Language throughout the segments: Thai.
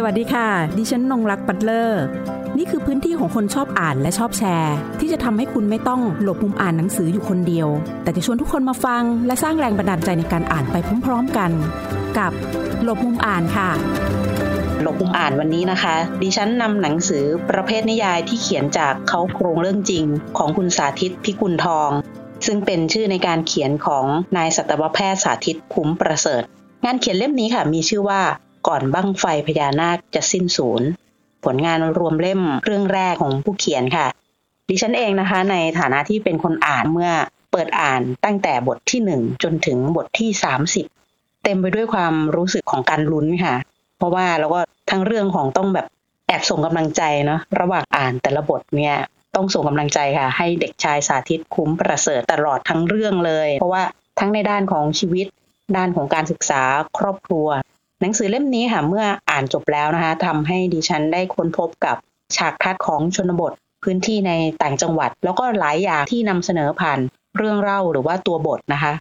สวัสดีค่ะ ดิฉันนงรักปัตเลอร์ นี่คือพื้นที่ของคนชอบอ่านและชอบแชร์ ที่จะทำให้คุณไม่ต้องหลบมุมอ่านหนังสืออยู่คนเดียว แต่จะชวนทุกคนมาฟัง และสร้างแรงบันดาลใจในการอ่านไปพร้อมๆกัน กับหลบมุมอ่านค่ะหลบมุมอ่านวันนี้นะคะ ดิฉันนำหนังสือประเภทนิยายที่เขียนจากเขาโครงเรื่องจริง ของคุณสาธิตพิกุลทอง ซึ่งเป็นชื่อในการเขียนของนายสัตวแพทย์สาธิตคุ้มประเสริฐ งานเขียนเล่มนี้ค่ะ มีชื่อว่า ก่อนบั้งไฟพญานาคจะสิ้นสูญผลงานรวมเล่มเรื่องแรกของผู้เขียนค่ะ ดิฉันเองนะคะ ในฐานะที่เป็นคนอ่านเมื่อเปิดอ่านตั้งแต่บทที่หนึ่งจนถึงบทที่30เต็มไปด้วยความรู้สึกของการลุ้นค่ะ เพราะว่าเราก็ทั้งเรื่องของต้องแบบแอบส่งกำลังใจเนาะระหว่างอ่านแต่ละบทเนี่ยต้องส่งกำลังใจค่ะ ให้เด็กชายสาธิตคุ้มประเสริฐตลอดทั้งเรื่องเลย เพราะว่าทั้งในด้านของชีวิต ด้านของการศึกษาครอบครัว หนังสือเล่มนี้ค่ะเมื่ออ่านจบแล้วนะคะทำให้ดิฉันได้ค้นพบกับฉากทัดของชนบทพื้นที่ในต่างจังหวัด แล้วก็หลายอย่างที่นำเสนอผ่านเรื่องเล่าหรือว่าตัวบทนะคะ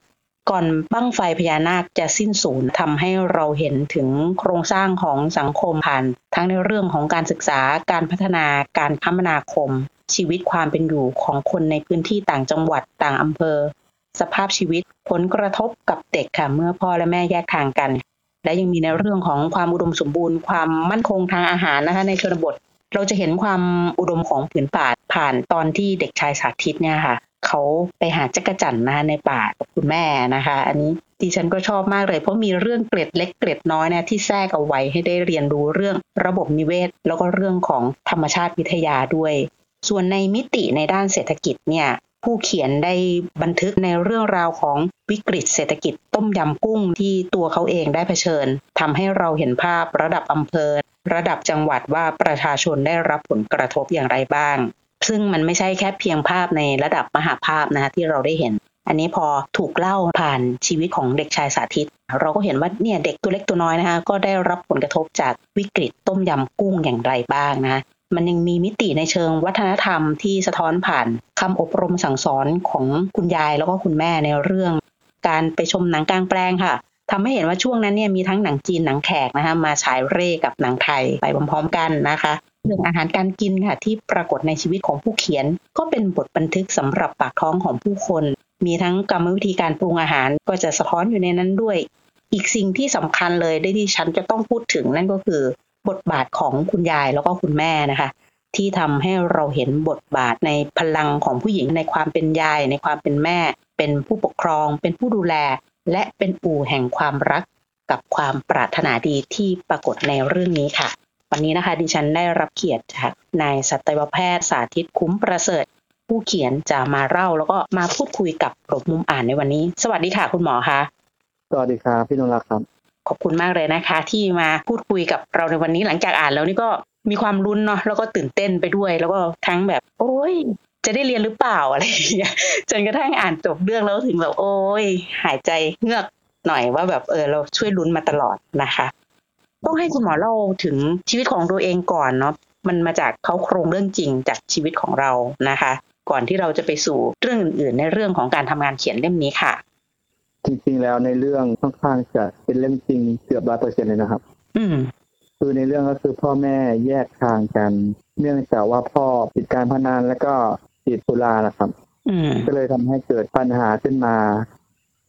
ก่อนบั้งไฟพญานาคจะสิ้นสูญทำให้เราเห็นถึงโครงสร้างของสังคมผ่าน ทั้งในเรื่องของการศึกษาการพัฒนาการคมนาคม ชีวิตความเป็นอยู่ของคนในพื้นที่ต่างจังหวัดต่างอำเภอ สภาพชีวิตผลกระทบกับเด็กค่ะเมื่อพ่อและแม่แยกทางกัน และยังมีในเรื่องของความอุดมสมบูรณ์ ความมั่นคงทางอาหารนะคะ ในชนบท เราจะเห็นความอุดมของผืนป่าผ่านตอนที่เด็กชายสาธิตเนี่ยค่ะเขาไปหาจักรจั่นนะคะในป่ากับคุณแม่นะคะ อันนี้ดิฉันก็ชอบมากเลยเพราะมีเรื่องเกร็ดเล็กเกร็ดน้อยนะที่แทรกเอาไว้ให้ได้เรียนรู้เรื่องระบบนิเวศ แล้วก็เรื่องของธรรมชาติวิทยาด้วย ส่วนในมิติในด้านเศรษฐกิจเนี่ย ผู้เขียนได้บันทึกในเรื่องราวของวิกฤตเศรษฐกิจต้มยำกุ้งที่ตัวเขาเองได้เผชิญทำให้เราเห็นภาพระดับอำเภอ ระดับจังหวัดว่าประชาชนได้รับผลกระทบอย่างไรบ้าง ซึ่งมันไม่ใช่แค่เพียงภาพในระดับมหาภาพนะคะที่เราได้เห็น อันนี้พอถูกเล่าผ่านชีวิตของเด็กชายสาธิต เราก็เห็นว่าเนี่ยเด็กตัวเล็กตัวน้อยนะคะก็ได้รับผลกระทบจากวิกฤตต้มยำกุ้งอย่างไรบ้างนะะ มันยังมีมิติในเชิงวัฒนธรรมที่สะท้อนผ่านคำอบรมสั่งสอนของคุณยายแล้วก็คุณแม่ในเรื่อง การไปชมหนังกลางแปลงค่ะทำให้เห็นว่าช่วงนั้นเนี่ยมีทั้งหนังจีนหนังแขกนะคะมาฉายเร่กับหนังไทยไปพร้อมๆกันนะคะเรื่องอาหารการกินค่ะที่ปรากฏในชีวิตของผู้เขียน ก็เป็นบทบันทึกสำหรับปากท้องของผู้คน มีทั้งกรรมวิธีการปรุงอาหารก็จะสะท้อนอยู่ในนั้นด้วย อีกสิ่งที่สำคัญเลยได้ที่ฉันจะต้องพูดถึงนั่นก็คือ บทบาทของคุณยายแล้วก็คุณแม่นะคะ ที่ทำให้เราเห็นบทบาทในพลังของผู้หญิงในความเป็นยาย ในความเป็นแม่ เป็นผู้ปกครอง เป็นผู้ดูแล และเป็นอู่แห่งความรักกับความปรารถนาดีที่ปรากฏในเรื่องนี้ค่ะ วันนี้นะคะดิฉันได้รับเกียรติจากนายสัตวแพทย์สาธิตคุ้มประเสริฐ ผู้เขียนจะมาเล่าแล้วก็มาพูดคุยกับหลบมุมอ่านในวันนี้ สวัสดีค่ะคุณหมอคะสวัสดีครับพี่นนท์รักครับ ขอบคุณมากเลยนะคะ ที่มาพูดคุยกับเราในวันนี้หลังจากอ่านแล้วนี่ก็มีความลุ้นเนาะแล้วก็ตื่นเต้นไปด้วย แล้วก็ทั้งแบบ โอ้ยจะได้เรียนหรือเปล่าอะไรอย่างเงี้ยจนกระทั่งอ่านจบเรื่องแล้วถึงแบบโอ้ยหายใจเงือกหน่อยว่าแบบเออเราช่วยลุ้นมาตลอดนะคะ ต้องให้คุณหมอเล่าถึงชีวิตของตัวเองก่อนเนาะมันมาจากเขาโครงเรื่องจริงจากชีวิตของเรานะคะ ก่อนที่เราจะไปสู่เรื่องอื่นๆในเรื่องของการทำงานเขียนเล่มนี้ค่ะ จริงๆแล้วในเรื่องค่อนข้างจะเป็นเรื่องจริงเกือบร้อยเปอร์เซ็นเลยนะครับ อืม คือในเรื่องก็คือพ่อแม่แยกทางกัน เนื่องจากว่าพ่อติดการพนันแล้วก็ติดสุรานะครับ อืม ก็เลยทำให้เกิดปัญหาขึ้นมา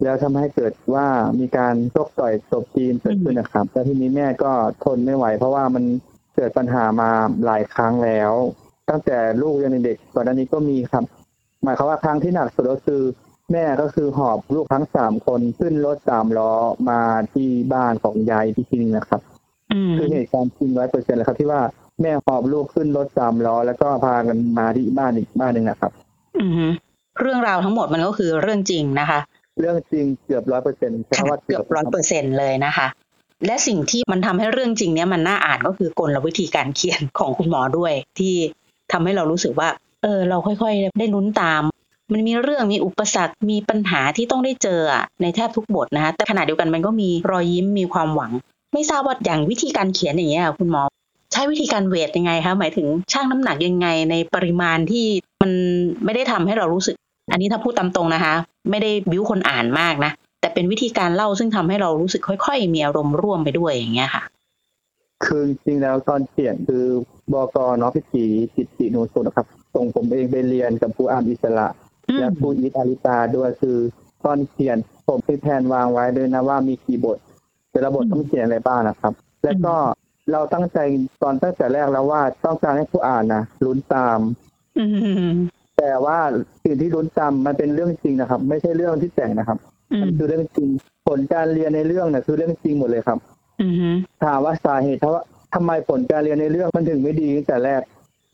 แล้วทำให้เกิดว่ามีการชกต่อยตบตีนเกิดขึ้นนะครับแล้วทีนี้แม่ก็ทนไม่ไหว เพราะว่ามันเกิดปัญหามาหลายครั้งแล้ว ตั้งแต่ลูกยังเด็กก่อนหน้านี้ก็มีครับ หมายความว่าครั้งที่หนักสุดก็คือ แม่ก็คือหอบลูกทั้งสามคนขึ้นรถสามล้อมาที่บ้านของยายที่ที่นี่นะครับอืมคือเหตุการณ์จริงร้อยเปอร์เซ็นต์เลยครับที่ว่าแม่หอบลูกขึ้นรถสามล้อแล้วก็พากันมาที่บ้านอีกบ้านหนึ่งนะครับ อือฮึเรื่องราวทั้งหมดมันก็คือเรื่องจริงนะคะ เรื่องจริงเกือบร้อยเปอร์เซ็นต์ใช่ว่าเกือบร้อยเปอร์เซ็นเลยนะคะ และสิ่งที่มันทำให้เรื่องจริงเนี้ยมันน่าอ่านก็คือกลวิธีการเขียนของคุณหมอด้วย ที่ทำให้เรารู้สึกว่า เออ เราค่อยๆ ได้ลุ้นตาม มันมีเรื่องมีอุปสรรคมีปัญหาที่ต้องได้เจอในแทบทุกบทนะคะแต่ขณะเดียวกันมันก็มีรอยยิ้มมีความหวัง ไม่ทราบว่าอย่างวิธีการเขียนอย่างเงี้ยค่ะคุณหมอ ใช้วิธีการเวทยังไงคะหมายถึงช่างน้ำหนักยังไงในปริมาณที่มันไม่ได้ทำให้เรารู้สึก อันนี้ถ้าพูดตามตรงนะคะ ไม่ได้บิ้วคนอ่านมากนะแต่เป็นวิธีการเล่าซึ่งทำให้เรารู้สึกค่อยๆ มีอารมณ์ร่วมไปด้วยอย่างเงี้ยค่ะ คือจริงแล้วตอนเขียนคือบกน้อพิธีจิตตินูสุนะครับส่งผมเองไปเรียนกับครูอามอิสระ และครูอีทอาริตาด้วยคือตอนเขียนผมมีแผนวางไว้ด้วยนะว่ามีกี่บทแต่ละบทต้องเขียนอะไรบ้างนะครับ แล้วก็เราตั้งใจตอนตั้งแต่แรกแล้วว่าต้องการให้ผู้อ่านนะลุ้นตามอืมแต่ว่าสิ่งที่ลุ้นตามมันเป็นเรื่องจริงนะครับ ไม่ใช่เรื่องที่แต่งนะครับอืมัมนคือเรื่องจริงผลการเรียนในเรื่องเนี่ยคือเรื่องจริงหมดเลยครับอืมถามว่าสาเหตุว่าทำไมผลการเรียนในเรื่องมันถึงไม่ดีตั้งแต่แรก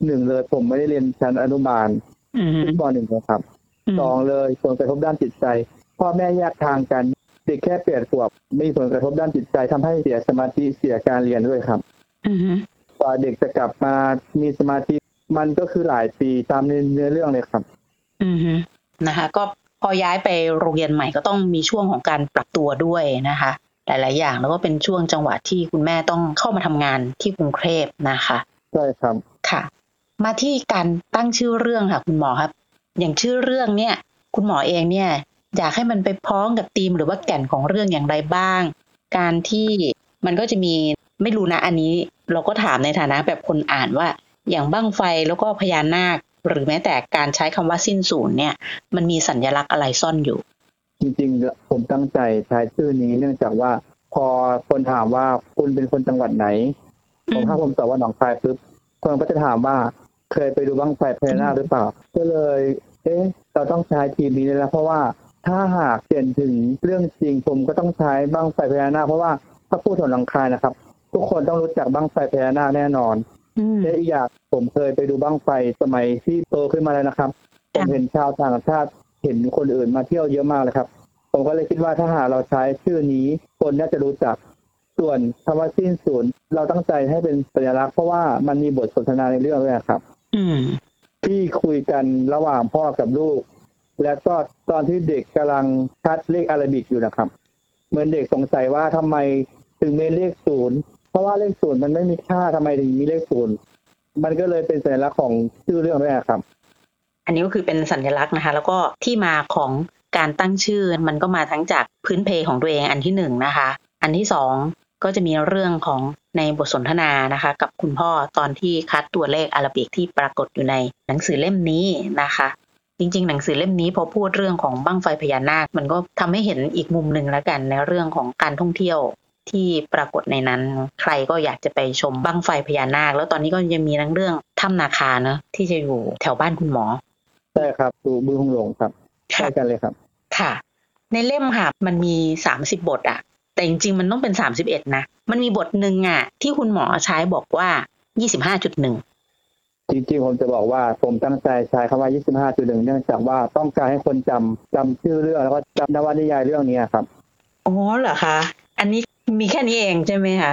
หนึ่งเลยผมไม่ได้เรียนชั้นอนุบาลอืมขึ้นปหนึ่งนะครับ สองเลยผลกระทบด้านจิตใจ พ่อแม่แยกทางกันเด็กแค่เปลี่ยนขวบมีผลกระทบด้านจิตใจทำให้เสียสมาธิเสียการเรียนด้วยครับอืมกว่าเด็กจะกลับมามีสมาธิมันก็คือหลายปีตามในเนื้อเรื่องเลยครับ อืมนะคะ ก็พอย้ายไปโรงเรียนใหม่ก็ต้องมีช่วงของการปรับตัวด้วยนะคะหลาย ๆ อย่างแล้วก็เป็นช่วงจังหวะที่คุณแม่ต้องเข้ามาทำงานที่กรุงเทพนะคะใช่ครับค่ะ มาที่การตั้งชื่อเรื่องค่ะ คุณหมอครับ อย่างชื่อเรื่องเนี่ย คุณหมอเองเนี่ยอยากให้มันไปพ้องกับธีมหรือว่าแก่นของเรื่องอย่างไรบ้าง การที่มันก็จะมีไม่รู้นะอันนี้ เราก็ถามในฐานะแบบคนอ่านว่า อย่างบั้งไฟแล้วก็พญานาค หรือแม้แต่การใช้คำว่าสิ้นศูนย์เนี่ย มันมีสัญลักษณ์อะไรซ่อนอยู่ จริงๆ ผมตั้งใจใช้ชื่อนี้เนื่องจากว่า พอคนถามว่าคุณเป็นคนจังหวัดไหน ผมถ้าผมตอบว่าหนองคายปุ๊บคนก็จะถามว่า เคยไปดูบ้างไฟพญานาคหรือเปล่า ก็เลย เอ๊ะ เราต้องใช้ทีมนี้แล้ว เพราะว่าถ้าหากเปลี่ยนถึงเรื่องจริงผมก็ต้องใช้บ้างไฟพญานาคเพราะว่าถ้าพูดถึงหนองคายนะครับ ทุกคนต้องรู้จักบ้างไฟพญานาคแน่นอนอืมและอีกอย่างผมเคยไปดูบ้างไฟสมัยที่โตขึ้นมาแล้วนะครับผมค่ะเห็นชาวต่างชาติเห็นคนอื่นมาเที่ยวเยอะมากเลยครับ ผมก็เลยคิดว่าถ้าหากเราใช้ชื่อนี้คนน่าจะรู้จัก ส่วนคำว่าสิ้นศูนย์เราตั้งใจให้เป็นสัญลักษณ์เพราะว่ามันมีบทสนทนาในเรื่องด้วยครับอืม ที่คุยกันระหว่างพ่อกับลูก และก็ตอนที่เด็กกำลังคัดเลขอาราบิกอยู่นะครับ เหมือนเด็กสงสัยว่าทำไมถึงมีเลขศูนย์เพราะว่าเลขศูนย์มันไม่มีค่าทำไมถึงมีเลขศูนย์มันก็เลยเป็นสัญลักษณ์ของชื่อเรื่องด้วยครับ อันนี้ก็คือเป็นสัญลักษณ์นะคะ แล้วก็ที่มาของการตั้งชื่อมันก็มาทั้งจากพื้นเพของตัวเองอันที่หนึ่งนะคะ อันที่สองก็จะมีเรื่องของ ในบทสนทนานะคะ กับคุณพ่อตอนที่คัดตัวเลขอาราบิกที่ปรากฏอยู่ในหนังสือเล่มนี้นะคะ จริง ๆ หนังสือเล่มนี้พอพูดเรื่องของบั้งไฟพญานาค มันก็ทำให้เห็นอีกมุมหนึ่งแล้วกันในเรื่องของการท่องเที่ยวที่ปรากฏในนั้น ใครก็อยากจะไปชมบั้งไฟพญานาค แล้วตอนนี้ก็ยังมีทั้งเรื่องถ้ำนาคาเนอะที่จะอยู่แถวบ้านคุณหมอใช่ครับดูมือหงหลงครับใช่กันเลยครับ ค่ะ ในเล่มค่ะมันมีสามสิบบทอะ แต่จริงๆ มันต้องเป็นสามสิบเอ็ดนะ มันมีบทหนึ่งอะที่คุณหมอใช้บอกว่ายี่สิบห้าจุดหนึ่งจริงๆ ผมจะบอกว่าผมตั้งใจใช้คำว่า 25.1 เนื่องจากว่าต้องการให้คนจำจำชื่อเรื่องแล้วก็จำนวนิยายเรื่องนี้ครับอ๋อเหรอคะอันนี้มีแค่นี้เองใช่ไหมคะ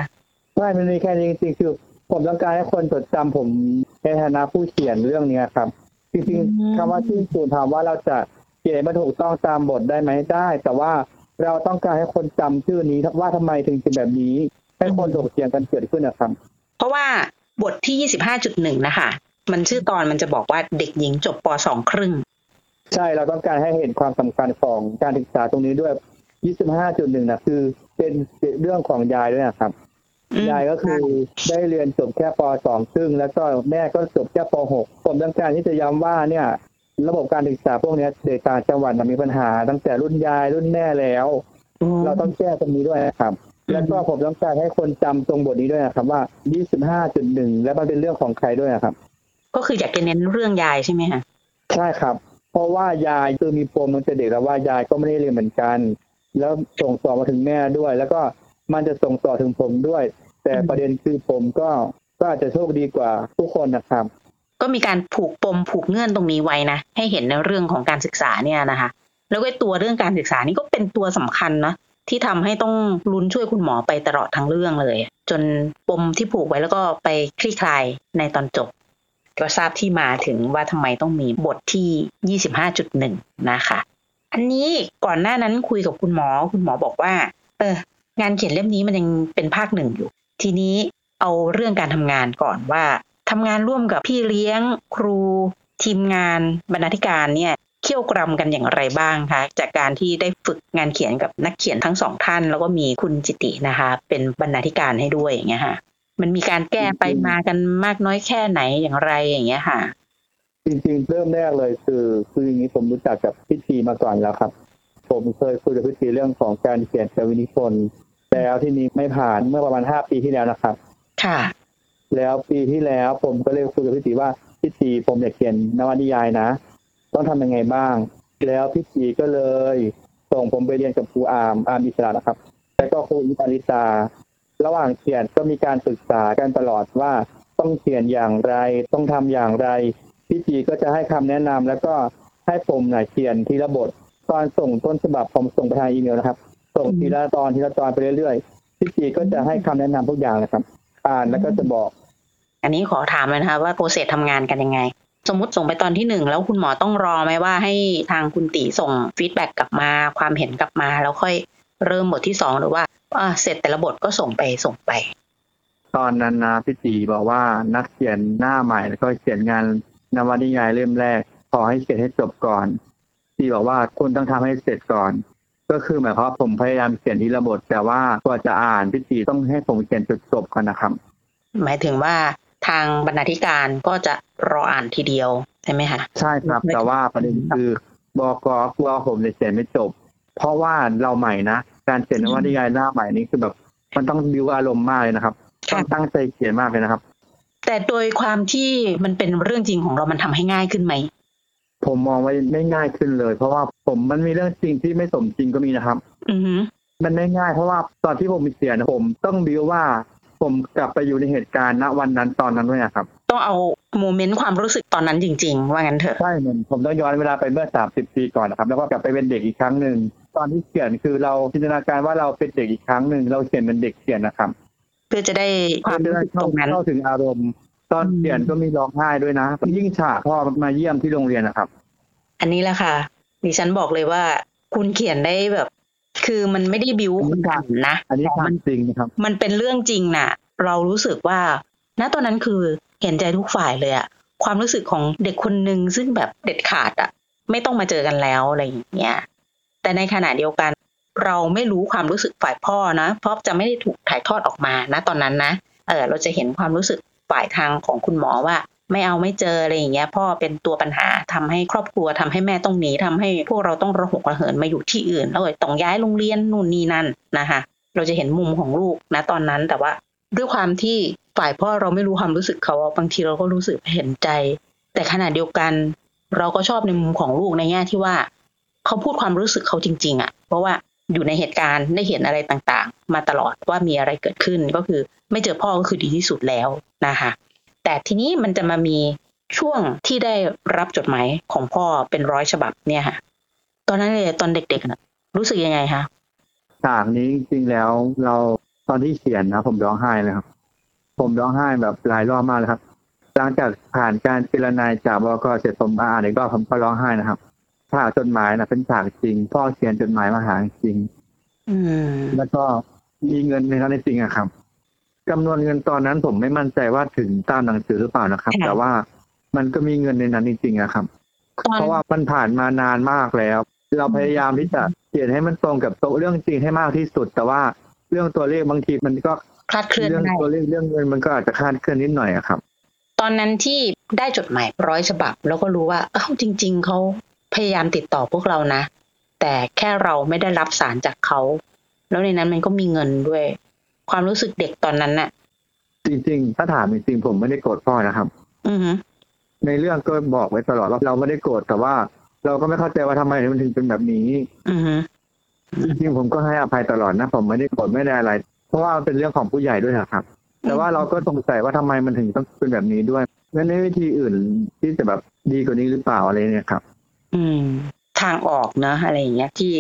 ใช่มันมีแค่นี้จริงๆคือ ผมต้องการให้คนจดจำผมในฐานะผู้เขียนเรื่องนี้ครับจริงๆคำว่าที่สูนถามว่าเราจะเขียนมันถูกต้องตามบทได้ไหมได้ แต่ว่า เราต้องการให้คนจำชื่อนี้ว่าทำไมถึงเป็นแบบนี้ ให้คนถกเถียงกันเกิดขึ้นนะครับ เพราะว่าบทที่ยี่สิบห้าจุดหนึ่งนะคะ มันชื่อตอนมันจะบอกว่าเด็กหญิงจบปสองครึ่ง ใช่เราต้องการให้เห็นความสำคัญของการศึกษาตรงนี้ด้วย25.1นะคือเป็นเรื่องของยายด้วยนะครับอืมยายก็คือได้เรียนจบแค่ป .2 ซึ่งแล้วก็แม่ก็จบแค่ป .6 ผมต้องการที่จะย้ำว่าเนี่ย ระบบการศึกษาพวกเนี้ยเด็กต่างจังหวัดน่ะมีปัญหา ตั้งแต่รุ่นยายรุ่นแม่แล้ว เราต้องแก้ตรงนี้ด้วยนะครับ แล้วก็ผมต้องการให้คนจำตรงบทนี้ด้วยนะครับ ว่า 25.1 แล้วมันเป็นเรื่องของใครด้วยนะครับ ก็คืออยากจะเน้นเรื่องยายใช่ไหมคะใช่ครับ เพราะว่ายายคือมีปมตั้งแต่เด็กแล้วว่ายายก็ไม่ได้เรียนเหมือนกัน แล้วส่งต่อมาถึงแม่ด้วย แล้วก็มันจะส่งต่อถึงผมด้วย แต่ประเด็นคือผมก็ก็อาจจะโชคดีกว่าทุกคนนะครับ ก็มีการผูกปมผูกเงื่อนตรงนี้ไว้นะ ให้เห็นในเรื่องของการศึกษาเนี่ยนะคะ แล้วก็ตัวเรื่องการศึกษานี่ก็เป็นตัวสำคัญนะที่ทำให้ต้องลุ้นช่วยคุณหมอไปตลอดทั้งเรื่องเลย จนปมที่ผูกไว้แล้วก็ไปคลี่คลายในตอนจบ ก็ทราบที่มาถึงว่าทำไมต้องมีบทที่ 25.1 นะคะ อันนี้ก่อนหน้านั้นคุยกับคุณหมอ คุณหมอบอกว่า เออ งานเขียนเล่มนี้มันยังเป็นภาคหนึ่งอยู่ ทีนี้เอาเรื่องการทำงานก่อนว่า ทำงานร่วมกับพี่เลี้ยงครูทีมงานบรรณาธิการเนี่ยเขี่ยวกรำกันอย่างไรบ้างคะจากการที่ได้ฝึกงานเขียนกับนักเขียนทั้งสองท่าน แล้วก็มีคุณจิตินะคะ เป็นบรรณาธิการให้ด้วยอย่างเงี้ยค่ะ มันมีการแก้ไปมากันมากน้อยแค่ไหนอย่างไรอย่างเงี้ยค่ะ จริงๆเริ่มแรกเลยคือคืออย่างนี้ผมรู้จักกับพิธีมาก่อนแล้วครับ ผมเคยคุยกับพิธีเรื่องของการเขียนกวินิพนธ์แล้วที่นี้ไม่ผ่านเมื่อประมาณห้าปีที่แล้วนะครับ ค่ะ แล้วปีที่แล้วผมก็เลยคุยกับพี่ตีว่าพี่ตีผมอยากเขียนนวนิยายนะ ต้องทำยังไงบ้าง แล้วพี่ตีก็เลยส่งผมไปเรียนกับครูอาร์มอาร์มอิสระนะครับ แล้วก็ครูอิตาลิตาระหว่างเขียนก็มีการปรึกษากันตลอดว่าต้องเขียนอย่างไร ต้องทำอย่างไรพี่ตีก็จะให้คำแนะนำแล้วก็ให้ผมค่อยเขียนทีละบทตอนส่งต้นฉบับผมส่งไปทางอีเมลนะครับ ส่งทีละตอนทีละตอนไปเรื่อยๆพี่ตีก็จะให้คำแนะนำทุกอย่างนะครับ อ่านแล้วก็จะบอก อันนี้ขอถามเลยนะคะว่า process ทำงานกันยังไง สมมติส่งไปตอนที่หนึ่งแล้วคุณหมอต้องรอไหมว่าให้ทางคุณตีส่ง feedback กลับมาความเห็นกลับมา แล้วค่อยเริ่มบทที่สองหรือว่าอ่าเสร็จแต่ละบทก็ส่งไปส่งไป ตอนนั้นนะพี่ตีบอกว่านักเขียนหน้าใหม่แล้วก็เขียนงานนวนิยายเล่มแรก ขอให้เขียนให้จบก่อนตีบอกว่าคุณต้องทำให้เสร็จก่อนก็คือหมายความว่าผมพยายามเขียนทีละบทแต่ว่ากว่าจะอ่านพี่ตีต้องให้ผมเขียนจนจบก่อนนะครับ หมายถึงว่า ทางบรรณาธิการก็จะรออ่านทีเดียวใช่ไหมคะใช่ครับ แต่ว่าประเด็นคือบอกกกลัวผมจะเขียนไม่จบ เพราะว่าเราใหม่นะการเขียนนวนิยายหน้าใหม่นี่คือแบบ มันต้องดิวอารมณ์มากเลยนะครับต้องตั้งใจเขียนมากเลยนะครับ แต่โดยความที่มันเป็นเรื่องจริงของเรามันทำให้ง่ายขึ้นไหมผมมองว่าไม่ง่ายขึ้นเลย เพราะว่าผมมันมีเรื่องจริงที่ไม่สมจริงก็มีนะครับ อือฮึมันไม่ง่ายเพราะว่าตอนที่ผมมีเสียนะผมต้องบิวว่า ผมกลับไปอยู่ในเหตุการณ์ณวันนั้นตอนนั้นด้วยอะครับ ต้องเอาโมเมนต์ความรู้สึกตอนนั้นจริง ๆ ว่างั้นเถอะใช่เหมือนผมต้องย้อนเวลาไปเมื่อสามสิบปีก่อนนะครับ แล้วก็กลับไปเป็นเด็กอีกครั้งหนึ่งตอนที่เขียนคือเราจินตนาการว่าเราเป็นเด็กอีกครั้งหนึ่งเราเขียนเป็นเด็กเขียนนะครับ เพื่อจะได้ความรู้สึกตรงนั้นเข้าถึงอารมณ์ ตอนเขียนก็มีร้องไห้ด้วยนะยิ่งฉากพ่อมาเยี่ยมที่โรงเรียนนะครับ อันนี้แหละค่ะดิฉันบอกเลยว่าคุณเขียนได้แบบ คือมันไม่ได้บิวคนดันนะอันนี้แต่ทามันจริงนะครับ มันเป็นเรื่องจริงน่ะ เรารู้สึกว่า ณตอนนั้นคือเห็นใจทุกฝ่ายเลยอะความรู้สึกของเด็กคนหนึ่งซึ่งแบบเด็ดขาดอะไม่ต้องมาเจอกันแล้วอะไรอย่างเงี้ยแต่ในขณะเดียวกัน เราไม่รู้ความรู้สึกฝ่ายพ่อนะ เพราะจะไม่ได้ถูกถ่ายทอดออกมานะตอนนั้นนะเออเราจะเห็นความรู้สึกฝ่ายทางของคุณหมอว่า ไม่เอาไม่เจออะไรอย่างเงี้ยพ่อเป็นตัวปัญหาทำให้ครอบครัวทำให้แม่ต้องหนีทำให้พวกเราต้องระหกระเหินมาอยู่ที่อื่นแล้วก็ต้องย้ายโรงเรียนนู่นนี่นั่นนะคะเราจะเห็นมุมของลูกนะตอนนั้นแต่ว่าด้วยความที่ฝ่ายพ่อเราไม่รู้ความรู้สึกเขาบางทีเราก็รู้สึกเห็นใจ แต่ขณะเดียวกัน เราก็ชอบในมุมของลูกในแง่ที่ว่า เขาพูดความรู้สึกเขาจริง ๆอะเพราะว่าอยู่ในเหตุการณ์ได้เห็นอะไรต่างๆ มาตลอดว่ามีอะไรเกิดขึ้นก็คือ ไม่เจอพ่อก็คือดีที่สุดแล้วนะคะ แต่ทีนี้มันจะมามีช่วงที่ได้รับจดหมายของพ่อเป็นร้อยฉบับเนี่ยค่ะ ตอนนั้นเลยตอนเด็กๆน่ะรู้สึกยังไงคะฉากนี้จริงๆแล้วเราตอนที่เขียนนะผมร้องไห้เลยครับ ผมร้องไห้แบบหลายรอบมากเลยครับ หลังจากผ่านการเจรนายจากบกเสร็จผมอ่านอีกรอบผมก็ร้องไห้นะครับฉากจดหมายนะเป็นฉากจริง พ่อเขียนจดหมายมาหาจริงอืมแล้วก็มีเงินในนั้นจริงอะครับ จำนวนเงินตอนนั้นผมไม่มั่นใจว่าถึงตามหนังสือหรือเปล่านะครับ แต่ว่ามันก็มีเงินในนั้นจริงๆอะครับตอนเพราะว่ามันผ่านมานานมากแล้ว เราพยายามที่จะเขียนให้มันตรงกับตัวเรื่องจริงให้มากที่สุด แต่ว่าเรื่องตัวเลขบางทีมันก็คลาดเคลื่อนเรื่องได้ตัวเลขเรื่องเงินมันก็อาจจะคลาดเคลื่อนนิดหน่อยอะครับ ตอนนั้นที่ได้จดหมายร้อยฉบับ แล้วก็รู้ว่าเอ้าจริง ๆเขาพยายามติดต่อพวกเรานะ แต่แค่เราไม่ได้รับสารจากเขา แล้วในนั้นมันก็มีเงินด้วย ความรู้สึกเด็กตอนนั้นน่ะ จริงๆ ถ้าถามจริงๆผมไม่ได้โกรธพ่อนะครับ อือฮึในเรื่องก็บอกไว้ตลอดว่าเราไม่ได้โกรธแต่ว่า เราก็ไม่เข้าใจว่าทำไมมันถึงเป็นแบบนี้ อือฮึจริงๆผมก็ให้อภัยตลอดนะ ผมไม่ได้โกรธไม่ได้อะไร เพราะว่ามันเป็นเรื่องของผู้ใหญ่ด้วยอะครับ แต่ว่าเราก็สงสัยว่าทำไมมันถึงต้องเป็นแบบนี้ด้วยงั้นในวิธีอื่นที่จะแบบดีกว่านี้หรือเปล่าอะไรเนี่ยครับ อืม ทางออกเนอะอะไรอย่างเงี้ยที่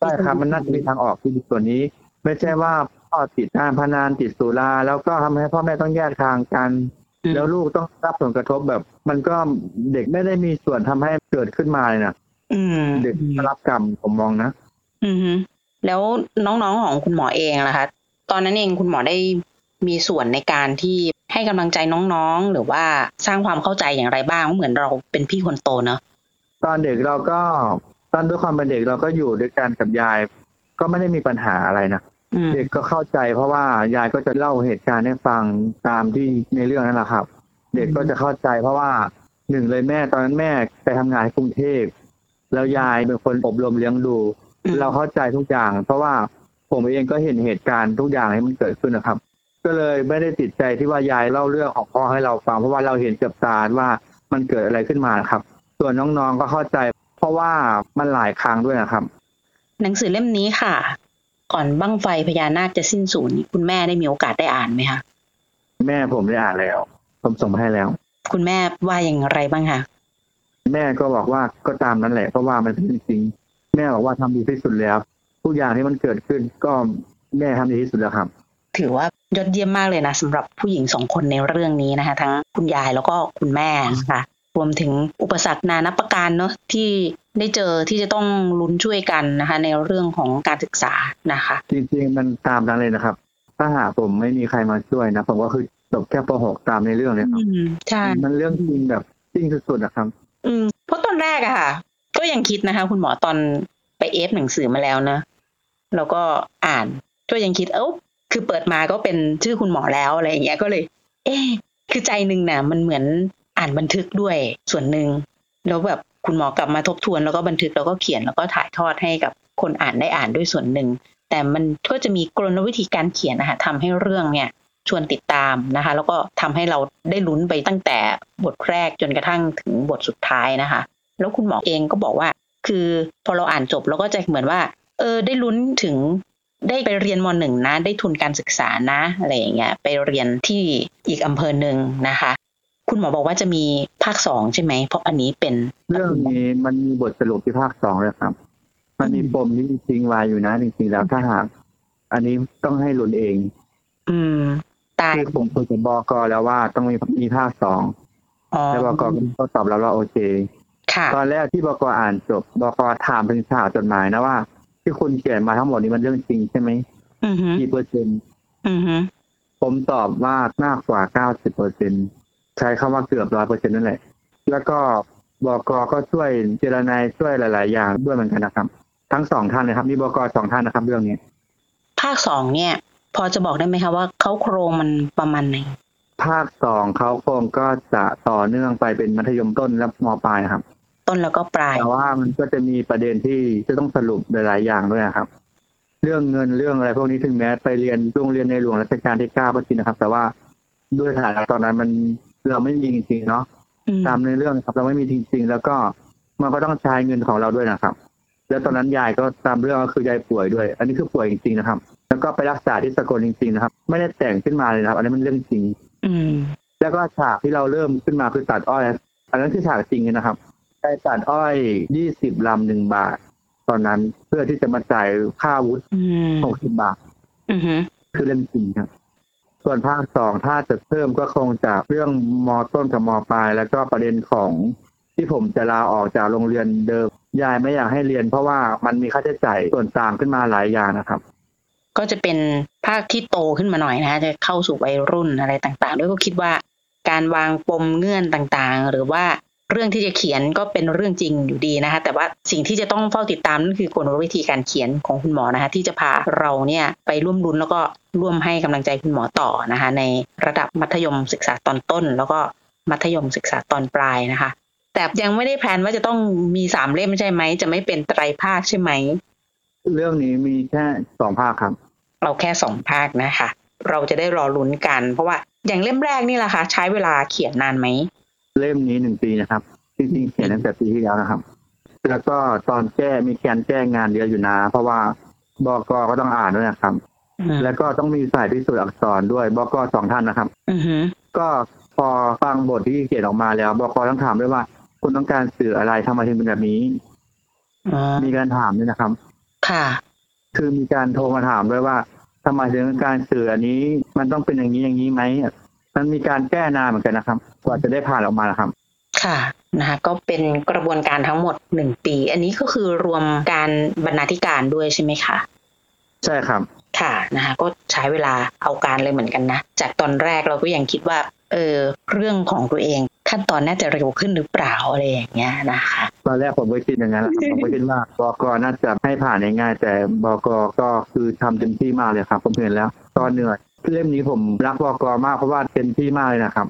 ใช่ครับมันน่าจะมีทางออกที่ดีกว่านี้ ไม่ใช่ว่า พ่อติดการพนันติดสุราแล้วก็ทำให้พ่อแม่ต้องแยกทางกันอืมแล้วลูกต้องรับผลกระทบแบบ มันก็เด็กไม่ได้มีส่วนทำให้เกิดขึ้นมาเลยนะอืมเด็กรับกรรมผมมองนะอือฮึแล้วน้องๆของคุณหมอเองล่ะคะ ตอนนั้นเองคุณหมอได้มีส่วนในการที่ให้กำลังใจน้องๆ หรือว่าสร้างความเข้าใจอย่างไรบ้างเหมือนเราเป็นพี่คนโตเนอะตอนเด็กเราก็ตอนด้วยความเป็นเด็กเราก็อยู่ด้วยกันกับยาย ก็ไม่ได้มีปัญหาอะไรนะอืม เด็กก็เข้าใจเพราะว่ายายก็จะเล่าเหตุการณ์ให้ฟังตามที่ในเรื่องนั่นแหละครับ เด็กก็จะเข้าใจเพราะว่าหนึ่งเลยแม่ตอนนั้นแม่ไปทำงานที่กรุงเทพแล้วยายเป็นคนอบรมเลี้ยงดูอืมเราเข้าใจทุกอย่าง เพราะว่าผมเองก็เห็นเหตุการณ์ทุกอย่างที่มันเกิดขึ้นนะครับ ก็เลยไม่ได้ติดใจที่ว่ายายเล่าเรื่องของพ่อให้เราฟัง เพราะว่าเราเห็นกับตาว่ามันเกิดอะไรขึ้นมาครับ ส่วนน้องๆก็เข้าใจ เพราะว่ามันหลายครั้งด้วยนะครับ หนังสือเล่มนี้ค่ะ ก่อนบั้งไฟพญานาคจะสิ้นสูญนี่คุณแม่ได้มีโอกาสได้อ่านไหมคะแม่ผมได้อ่านแล้ว ผมส่งมาให้แล้ว คุณแม่ว่าอย่างไรบ้างคะแม่ก็บอกว่าก็ตามนั้นแหละเพราะว่ามันเป็นจริงๆแม่บอกว่าทำดีที่สุดแล้วทุกอย่างที่มันเกิดขึ้นก็แม่ทำดีที่สุดแล้วครับ ถือว่ายอดเยี่ยมมากเลยนะสำหรับผู้หญิงสองคนในเรื่องนี้นะคะ ทั้งคุณยายแล้วก็คุณแม่นะคะ รวมถึงอุปสรรคนานับประการเนาะที่ได้เจอที่จะต้องลุ้นช่วยกันนะคะ ในเรื่องของการศึกษานะคะ จริงๆมันตามนั้นเลยนะครับ ถ้าหากผมไม่มีใครมาช่วยนะผมก็คือจบแค่ป .6 ตามในเรื่องเลยครับอืมใช่มันเรื่องจริงแบบจริงสุดๆนะครับ อืมเพราะตอนแรกอะค่ะ ก็ยังคิดนะคะ คุณหมอตอนไปเอฟหนังสือมาแล้วนะแล้วก็อ่านก็ยังคิดเอ้าคือเปิดมาก็เป็นชื่อคุณหมอแล้วอะไรอย่างเงี้ยก็เลย เอ๊ะคือใจหนึ่งน่ะ มันเหมือน อ่านบันทึกด้วยส่วนหนึ่งแล้วแบบคุณหมอกลับมาทบทวนแล้วก็บันทึกแล้วก็เขียนแล้วก็ถ่ายทอดให้กับคนอ่านได้อ่านด้วยส่วนหนึ่ง แต่มันก็จะมีกลวิธีการเขียนนะคะทำให้เรื่องเนี่ยชวนติดตามนะคะ แล้วก็ทำให้เราได้ลุ้นไปตั้งแต่บทแรกจนกระทั่งถึงบทสุดท้ายนะคะ แล้วคุณหมอเองก็บอกว่า คือพอเราอ่านจบเราก็จะเหมือนว่า เออ ได้ลุ้นถึงได้ไปเรียนมหนึ่งนะ ได้ทุนการศึกษานะ อะไรอย่างเงี้ย ไปเรียนที่อีกอำเภอหนึ่งนะคะ คุณหมอบอกว่าจะมีภาคสองใช่ไหม เพราะอันนี้เป็นเรื่องนี้มันมีบทสรุปที่ภาคสองเลยครับ มันมีปมที่ทิ้งไว้อยู่นะจริงๆแล้วถ้าหากอันนี้ต้องให้ลุ้นเอง อืมตายคือผมคุยกับบกแล้วว่าต้องมีมีภาคสองอ๋อแล้วบกก็ตอบเราว่าโอเคค่ะตอนแรกที่บกอ่านจบบกถามเป็นข่าวจดหมายนะว่า ที่คุณเขียนมาทั้งหมดนี้มันเรื่องจริงใช่ไหมอือฮึกี่เปอร์เซ็นต์อือฮึผมตอบว่ามากกว่าเก้าสิบเปอร์เซ็น ใช้คำว่าเกือบร้อยเปอร์เซ็นนั่นแหละ แล้วก็บกก็ช่วยเจรนายช่วยหลาย ๆ อย่างด้วยเหมือนกันนะครับ ทั้งสองท่านเลยครับมีบกสองท่านนะครับเรื่องนี้ ภาคสองเนี่ย พอจะบอกได้ไหมคะว่าเขาโครงมันประมาณไหนภาคสองเขาคงก็จะต่อเนื่องไปเป็นมัธยมต้นและมปลายครับ ต้นแล้วก็ปลายแต่ว่ามันก็จะมีประเด็นที่จะต้องสรุปหลาย ๆ อย่างด้วยนะครับ เรื่องเงินเรื่องอะไรพวกนี้ถึงแม้ไปเรียนโรงเรียนในหลวงรัชกาลที่เก้าก็จริงนะครับ แต่ว่าด้วยฐานะตอนนั้นมัน เราไม่มีจริงๆเนาะอืมตามในเรื่องครับเราไม่มีจริง ๆ แล้วก็มันก็ต้องใช้เงินของเราด้วยนะครับ แล้วตอนนั้นยายก็ตามเรื่องก็คือยายป่วยด้วย อันนี้คือป่วยจริงๆนะครับ แล้วก็ไปรักษาที่สกลจริงๆนะครับ ไม่ได้แต่งขึ้นมาเลยนะครับ อันนี้มันเรื่องจริง อืมแล้วก็ฉากที่เราเริ่มขึ้นมาคือตัดอ้อย อันนั้นคือฉากจริงเลยนะครับได้ตัดอ้อยยี่สิบลำหนึ่งบาท ตอนนั้นเพื่อที่จะมาจ่ายค่าวุฒิอืมหกสิบบาทอือฮึคือเรื่องจริงครับ ส่วนภาคสองถ้าจะเพิ่มก็คงจากเรื่องมอต้นกับมอปลาย แล้วก็ประเด็นของที่ผมจะลาออกจากโรงเรียนเดิมยายไม่อยากให้เรียน เพราะว่ามันมีค่าใช้จ่ายส่วนต่างขึ้นมาหลายอย่างนะครับ ก็จะเป็นภาคที่โตขึ้นมาหน่อยนะคะจะเข้าสู่วัยรุ่นอะไรต่างๆ ด้วยก็คิดว่าการวางปมเงื่อนต่างๆ หรือว่า เรื่องที่จะเขียนก็เป็นเรื่องจริงอยู่ดีนะคะ แต่ว่าสิ่งที่จะต้องเฝ้าติดตามนั่นคือกลวิธีการเขียนของคุณหมอนะคะ ที่จะพาเราเนี่ยไปร่วมรุนแล้วก็ร่วมให้กำลังใจคุณหมอต่อนะคะ ในระดับมัธยมศึกษาตอนต้น แล้วก็มัธยมศึกษาตอนปลายนะคะ แต่ยังไม่ได้แพลนว่าจะต้องมีสามเล่มใช่ไหม จะไม่เป็นไตรภาคใช่ไหม เรื่องนี้มีแค่สองภาคครับ เราแค่สองภาคนะคะ เราจะได้รอลุ้นกัน เพราะว่าอย่างเล่มแรกนี่แหละคะใช้เวลาเขียนนานไหม เล่มนี้หนึ่งปีนะครับจริงๆเขียนตั้งแต่ปีที่แล้วนะครับ แล้วก็ตอนแก้มีแคนแก้งานเยอะอยู่นะ เพราะว่าบกก็ต้องอ่านด้วยนะครับอืมแล้วก็ต้องมีฝ่ายพิสูจน์อักษรด้วยบกสองท่านนะครับอือฮึก็พอฟังบทที่เขียนออกมาแล้วบกต้องถามด้วยว่า คุณต้องการสื่ออะไรทำไมถึงเป็นแบบนี้อ๋อมีการถามด้วยนะครับ ค่ะ คือมีการโทรมาถามด้วยว่าทำไมถึงการสื่ออันนี้ มันต้องเป็นอย่างนี้อย่างนี้ไหม มันมีการแก้นานเหมือนกันนะครับ กว่าจะได้ผ่านออกมานะครับ ค่ะนะคะก็เป็นกระบวนการทั้งหมดหนึ่งปี อันนี้ก็คือรวมการบรรณาธิการด้วยใช่ไหมคะใช่ครับ ค่ะนะคะก็ใช้เวลาเอาการเลยเหมือนกันนะ จากตอนแรกเราก็ยังคิดว่า เออเรื่องของตัวเองขขั้นตอนน่าจะเร็วขึ้นหรือเปล่าอะไรอย่างเงี้ยนะคะตอนแรกผมก็คิดอย่างนั้นแหละครับผมก็คิดว่าบกน่าจะให้ผ่านง่ายๆแต่บกก็คือทำเต็มที่มากเลยครับผมเห็นแล้ว ตอนเหนื่อย เล่มนี้ผมรักบกมากเพราะว่าเต็มที่มากเลยนะครับ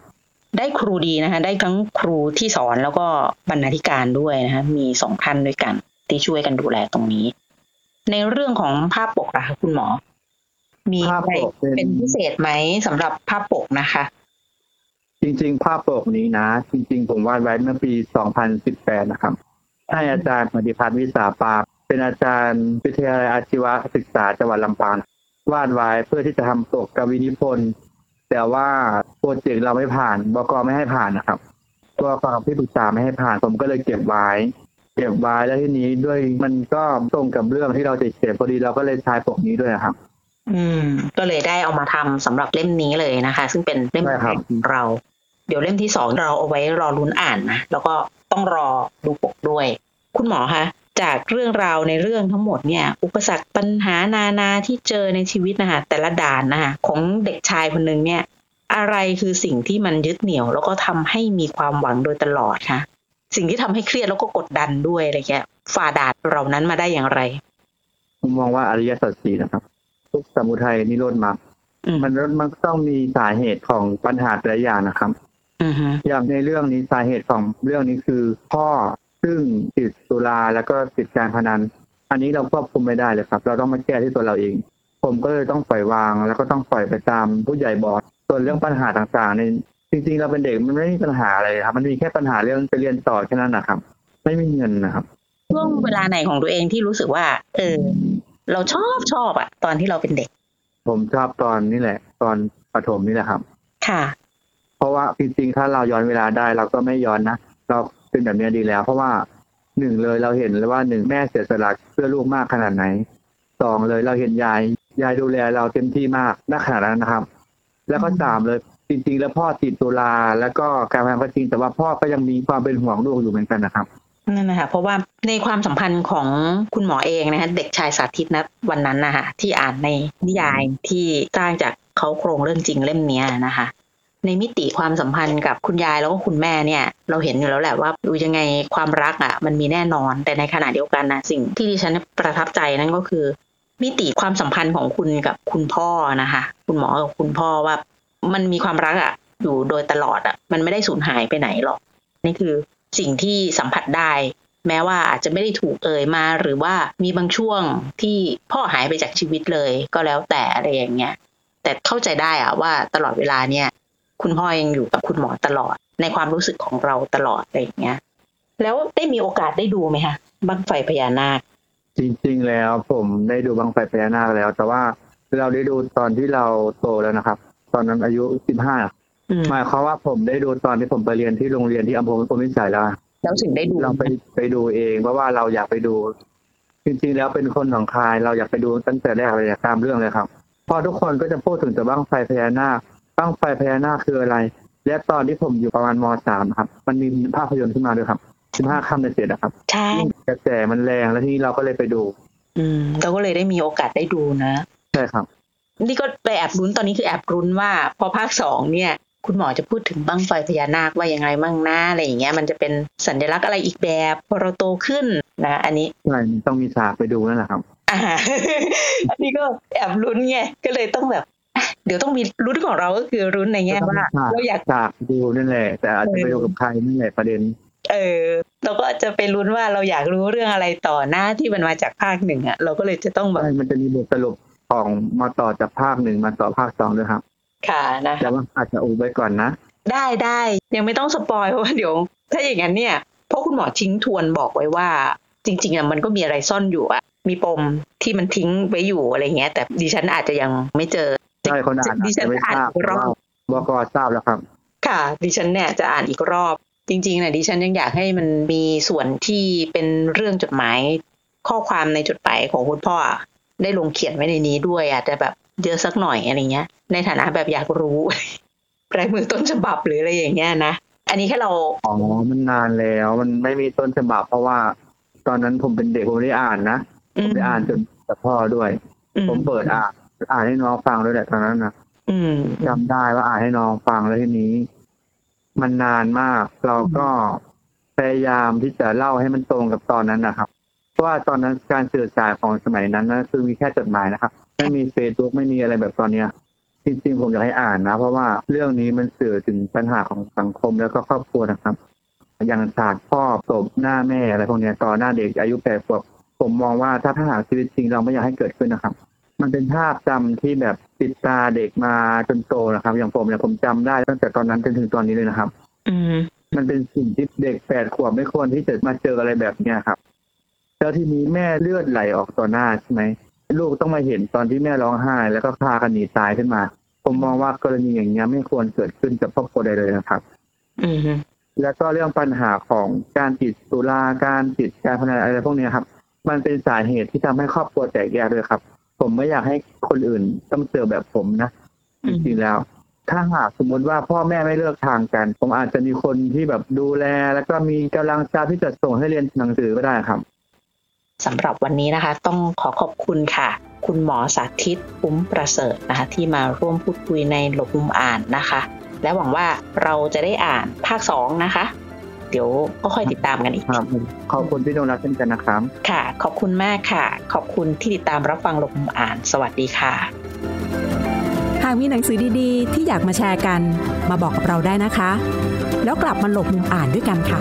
ได้ครูดีนะคะได้ทั้งครูที่สอนแล้วก็บรรณาธิการด้วยนะคะมีสองท่านด้วยกันที่ช่วยกันดูแลตรงนี้ ในเรื่องของภาพปกนะคะคุณหมอ มีภาพอะไรปกเป็นเป็นพิเศษไหมสำหรับภาพปกนะคะ จริง ๆ ภาพปกนี้นะ จริง ๆ ผมวาดไว้เมื่อปี 2018 นะครับ ให้อาจารย์ปฏิพัฒน์วิสาปาเป็นอาจารย์วิทยาลัยอาชีวศึกษาจังหวัดลำปาง วาดไว้เพื่อที่จะทำปกกวีนิพนธ์แต่ว่าโปรเจกต์เราไม่ผ่านบกไม่ให้ผ่านนะครับ ตัวของที่ปรึกษาไม่ให้ผ่าน ผมก็เลยเก็บไว้ เก็บไว้แล้วทีนี้ด้วยมันก็ตรงกับเรื่องที่เราจะเขียนพอดีเราก็เลยใช้ปกนี้ด้วยนะครับ อืม ก็เลยได้เอามาทำสำหรับเล่มนี้เลยนะคะ ซึ่งเป็นเล่มใช่แรครับกของเรา เดี๋ยวเล่มที่สองเราเอาไว้รอลุ้นอ่านนะแล้วก็ต้องรอดูปกด้วย คุณหมอคะ จากเรื่องราวในเรื่องทั้งหมดเนี่ยอุปสรรคปัญหานานาที่เจอในชีวิตนะคะแต่ละด่านนะคะของเด็กชายคนหนึ่งเนี่ยอะไรคือสิ่งที่มันยึดเหนี่ยว แล้วก็ทำให้มีความหวังโดยตลอดคะสิ่งที่ทำให้เครียดแล้วก็กดดันด้วยอะไรเงี้ยฝ่าด่านเหล่านั้นมาได้อย่างไรผมมองว่าอริยสัจสี่นะครับ ทุกสมุทัยนิโรธมรรคอืมมันมันต้องมีสาเหตุของปัญหาแต่ละอย่างนะครับอือฮึอย่างในเรื่องนี้สาเหตุของเรื่องนี้คือพ่อ ซึ่งติดสุราแล้วก็ติดการพนัน อันนี้เราควบคุมไม่ได้เลยครับ เราต้องมาแก้ที่ตัวเราเอง ผมก็เลยต้องปล่อยวาง แล้วก็ต้องปล่อยไปตามผู้ใหญ่บอกส่วนเรื่องปัญหาต่างๆในจริงๆเราเป็นเด็กมันไม่มีปัญหาอะไรครับ มันมีแค่ปัญหาเรื่องไปเรียนต่อแค่นั้นนะครับ ไม่มีเงินนะครับช่วงเวลาไหนของตัวเองที่รู้สึกว่า เออ เราชอบชอบอะตอนที่เราเป็นเด็ก ผมชอบตอนนี่แหละ ตอนประถมนี่แหละครับ ค่ะ เพราะว่าจริงๆถ้าเราย้อนเวลาได้ เราก็ไม่ย้อนนะเรา เป็นแบบนี้ดีแล้ว เพราะว่าหนึ่งเลยเราเห็นเลยว่าหนึ่งแม่เสียสละเพื่อลูกมากขนาดไหนสองเลยเราเห็นยายยายดูแลเราเต็มที่มากณขนาดนั้นนะครับ แล้วก็สามเลยจริง ๆ แล้วพ่อติดตุลาแล้วก็การพนันก็จริงแต่ว่าพ่อก็ยังมีความเป็นห่วงลูกอยู่เหมือนกันนะครับนั่นนะคะเพราะว่าในความสัมพันธ์ของคุณหมอเองนะคะเด็กชายสาธิตนะวันนั้นนะคะที่อ่านในนิยายที่สร้างจากเขาโครงเรื่องจริงเล่มเนี้ยนะคะ ในมิติความสัมพันธ์กับคุณยายแล้วก็คุณแม่เนี่ย เราเห็นอยู่แล้วแหละว่าดูยังไงความรักอะ มันมีแน่นอนแต่ในขณะเดียวกันนะสิ่งที่ดิฉันประทับใจนั่นก็คือ มิติความสัมพันธ์ของคุณกับคุณพ่อนะคะ คุณหมอกับคุณพ่อว่า มันมีความรักอะ อยู่โดยตลอดอะ มันไม่ได้สูญหายไปไหนหรอก นี่คือสิ่งที่สัมผัสได้ แม้ว่าอาจจะไม่ได้ถูกเอ่ยมาหรือว่ามีบางช่วงที่พ่อหายไปจากชีวิตเลย ก็แล้วแต่อะไรอย่างเงี้ยแต่เข้าใจได้อะว่าตลอดเวลาเนี่ย คุณพ่อยังอยู่กับคุณหมอตลอด ในความรู้สึกของเราตลอดอะไรอย่างเงี้ย แล้วได้มีโอกาสได้ดูไหมคะบังไฟพญานาค จริง ๆ แล้วผมได้ดูบังไฟพญานาคแล้ว แต่ว่าเราได้ดูตอนที่เราโตแล้วนะครับ ตอนนั้นอายุสิบห้าอืมหมายความว่าผมได้ดูตอนที่ผมไปเรียนที่โรงเรียนที่อำเภอพรหมวิสัยแล้วแล้วถึงได้ดูเราไปไปดูเองเพราะว่าเราอยากไปดู จริงๆแล้วเป็นคนหนองคาย เราอยากไปดูตั้งแต่แรกเลยอยากตามเรื่องเลยครับเพอทุกคนก็จะพูดถึงแต่บ้างไฟพญานาค บ้างไฟพญานาคคืออะไร และตอนที่ผมอยู่ประมาณมสามครับ มันมีภาพยนตร์ขึ้นมาด้วยครับสิบห้าค่ำในเจ็ดนะครับใช่กระแสมันแรงแล้วทีนี้เราก็เลยไปดู อืมเราก็เลยได้มีโอกาสได้ดูนะใช่ครับ นี่ก็ไปแอบรุ้นตอนนี้คือแอบรุ้นว่า พอภาคสองเนี่ย คุณหมอจะพูดถึงบั้งไฟพญานาคว่ายังไงมั่งนะอะไรอย่างเงี้ยมันจะเป็นสัญลักษณ์อะไรอีกแบบพอเราโตขึ้นนะอันนี้ใช่ต้องมีฉากไปดูนั่นแหละครับอ่าอันนี้ก็แอบลุ้นไงก็เลยต้องแบบอะ เดี๋ยวต้องมีลุ้นของเราก็คือลุ้นในแง่ว่าเราอยากฉากดูนั่นแหละแต่อาจจะไปดูกับใครนั่นแหละประเด็น เออเราก็จะไปลุ้นว่าเราอยากรู้เรื่องอะไรต่อหน้าที่มันมาจากภาคหนึ่งอะเราก็เลยจะต้องแบบใช่มันจะมีบทสรุปของมาต่อจากภาคหนึ่งมาต่อภาคสองด้วยครับ ค่ะนะแต่ว่าอาจจะอุบไว้ก่อนนะได้ได้ยังไม่ต้องสปอยเพราะว่าเดี๋ยว ถ้าอย่างนั้นเนี่ยเพราะคุณหมอทิ้งทวนบอกไว้ว่า จริง ๆอะมันก็มีอะไรซ่อนอยู่อะมีปมที่มันทิ้งไว้อยู่อะไรเงี้ย แต่ดิฉันอาจจะยังไม่เจอ ใช่คนอ่านดิอาจฉันจะไม่อ่านทราบอีกรอบว่าบกทราบแล้วครับ ค่ะ ดิฉันเนี่ยจะอ่านอีกรอบ จริงๆนะดิฉันยังอยากให้มันมีส่วนที่เป็นเรื่องจดหมาย ข้อความในจดหมายของคุณพ่ออะได้ลงเขียนไว้ในนี้ด้วยอาจจะแบบเยอะสักหน่อยอะไรเงี้ย ในฐานะแบบอยากรู้ลายมือต้นฉบับหรืออะไรอย่างเงี้ยนะ อันนี้แค่เรา อ๋อ มันนานแล้ว มันไม่มีต้นฉบับ เพราะว่า ตอนนั้นผมเป็นเด็กผมไม่ได้อ่านนะ ผมได้อ่านจนกับพ่อด้วยอืผมเปิดอ่าน อ่านให้น้องฟังด้วยแหละตอนนั้นนะอืมจำได้ว่าอ่านให้น้องฟังแล้วทีนี้ มันนานมาก เราก็พยายามที่จะเล่าให้มันตรงกับตอนนั้นนะครับ เพราะว่าตอนนั้นการสื่อสารของสมัยนั้นนะคือมีแค่จดหมายนะครับไม่มีเฟซบุ๊กไม่มีอะไรแบบตอนเนี้ยจริงๆผมอยากให้อ่านนะ เพราะว่าเรื่องนี้มันสื่อถึงปัญหาของสังคมแล้วก็ครอบครัวนะครับ อย่างฉากพ่อตบหน้าแม่อะไรพวกเนี้ยต่อหน้าเด็กอายุแปดขวบผมมองว่าถ้าถ้าหากชีวิตจริงเราไม่อยากให้เกิดขึ้นนะครับ มันเป็นภาพจำที่แบบติดตาเด็กมาจนโตนะครับ อย่างผมเนี่ยผมจำได้ตั้งแต่ตอนนั้นจนถึงตอนนี้เลยนะครับ อืมมันเป็นสิ่งที่เด็กแปดขวบไม่ควรที่จะมาเจออะไรแบบเนี้ยครับ แล้วทีนี้แม่เลือดไหลออกต่อหน้าใช่ไหมลูกต้องมาเห็นตอนที่แม่ร้องไห้ แล้วก็พากันหนีตายขึ้นมา ผมมองว่ากรณีอย่างเงี้ยไม่ควรเกิดขึ้นกับครอบครัวใดเลยนะครับ อืมแล้วก็เรื่องปัญหาของการติดสุราการติดการพนันอะไรพวกเนี้ยครับ มันเป็นสาเหตุที่ทำให้ครอบครัวแตกแยกด้วยครับ ผมไม่อยากให้คนอื่นต้องเจอแบบผมนะอืจมริงๆแล้ว ถ้าหากสมมติว่าพ่อแม่ไม่เลิกทางกัน ผมอาจจะมีคนที่แบบดูแล แล้วก็มีกำลังใจที่จะส่งให้เรียนหนังสือก็ได้ครับสำหรับวันนี้นะคะ ต้องขอขอบคุณค่ะ คุณหมอสาธิตปุ้มประเสริฐนะคะ ที่มาร่วมพูดคุยในหลบมุมอ่านนะคะ และหวังว่าเราจะได้อ่านภาคสองนะคะ เดี๋ยวก็ค่อยติดตามกันอีกครับขอบคุณพี่นงรักเช่นกันนะครับ ค่ะ ขอบคุณมากค่ะ ขอบคุณที่ติดตามรับฟังหลบมุมอ่าน สวัสดีค่ะ หากมีหนังสือดีๆ ที่อยากมาแชร์กัน มาบอกกับเราได้นะคะ แล้วกลับมาหลบมุมอ่านด้วยกันค่ะ